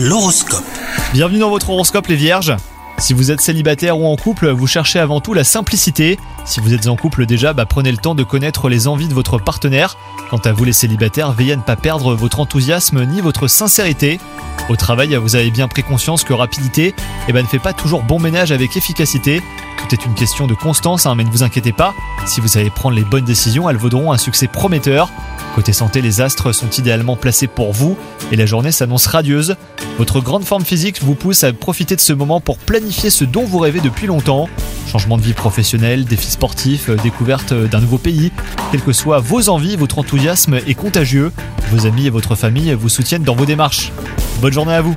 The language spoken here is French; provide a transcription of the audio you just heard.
L'horoscope. Bienvenue dans votre horoscope les vierges. Si vous êtes célibataire ou en couple, vous cherchez avant tout la simplicité. Si vous êtes en couple déjà, bah, prenez le temps de connaître les envies de votre partenaire. Quant à vous les célibataires, veillez à ne pas perdre votre enthousiasme ni votre sincérité. Au travail, vous avez bien pris conscience que rapidité eh ben, ne fait pas toujours bon ménage avec efficacité. Tout est une question de constance, hein, mais ne vous inquiétez pas, si vous savez prendre les bonnes décisions, elles vaudront un succès prometteur. Côté santé, les astres sont idéalement placés pour vous et la journée s'annonce radieuse. Votre grande forme physique vous pousse à profiter de ce moment pour planifier ce dont vous rêvez depuis longtemps. Changement de vie professionnelle, défis sportifs, euh, découverte euh, d'un nouveau pays. Quelles que soient vos envies, votre enthousiasme est contagieux. Vos amis et votre famille vous soutiennent dans vos démarches. Bonne journée à vous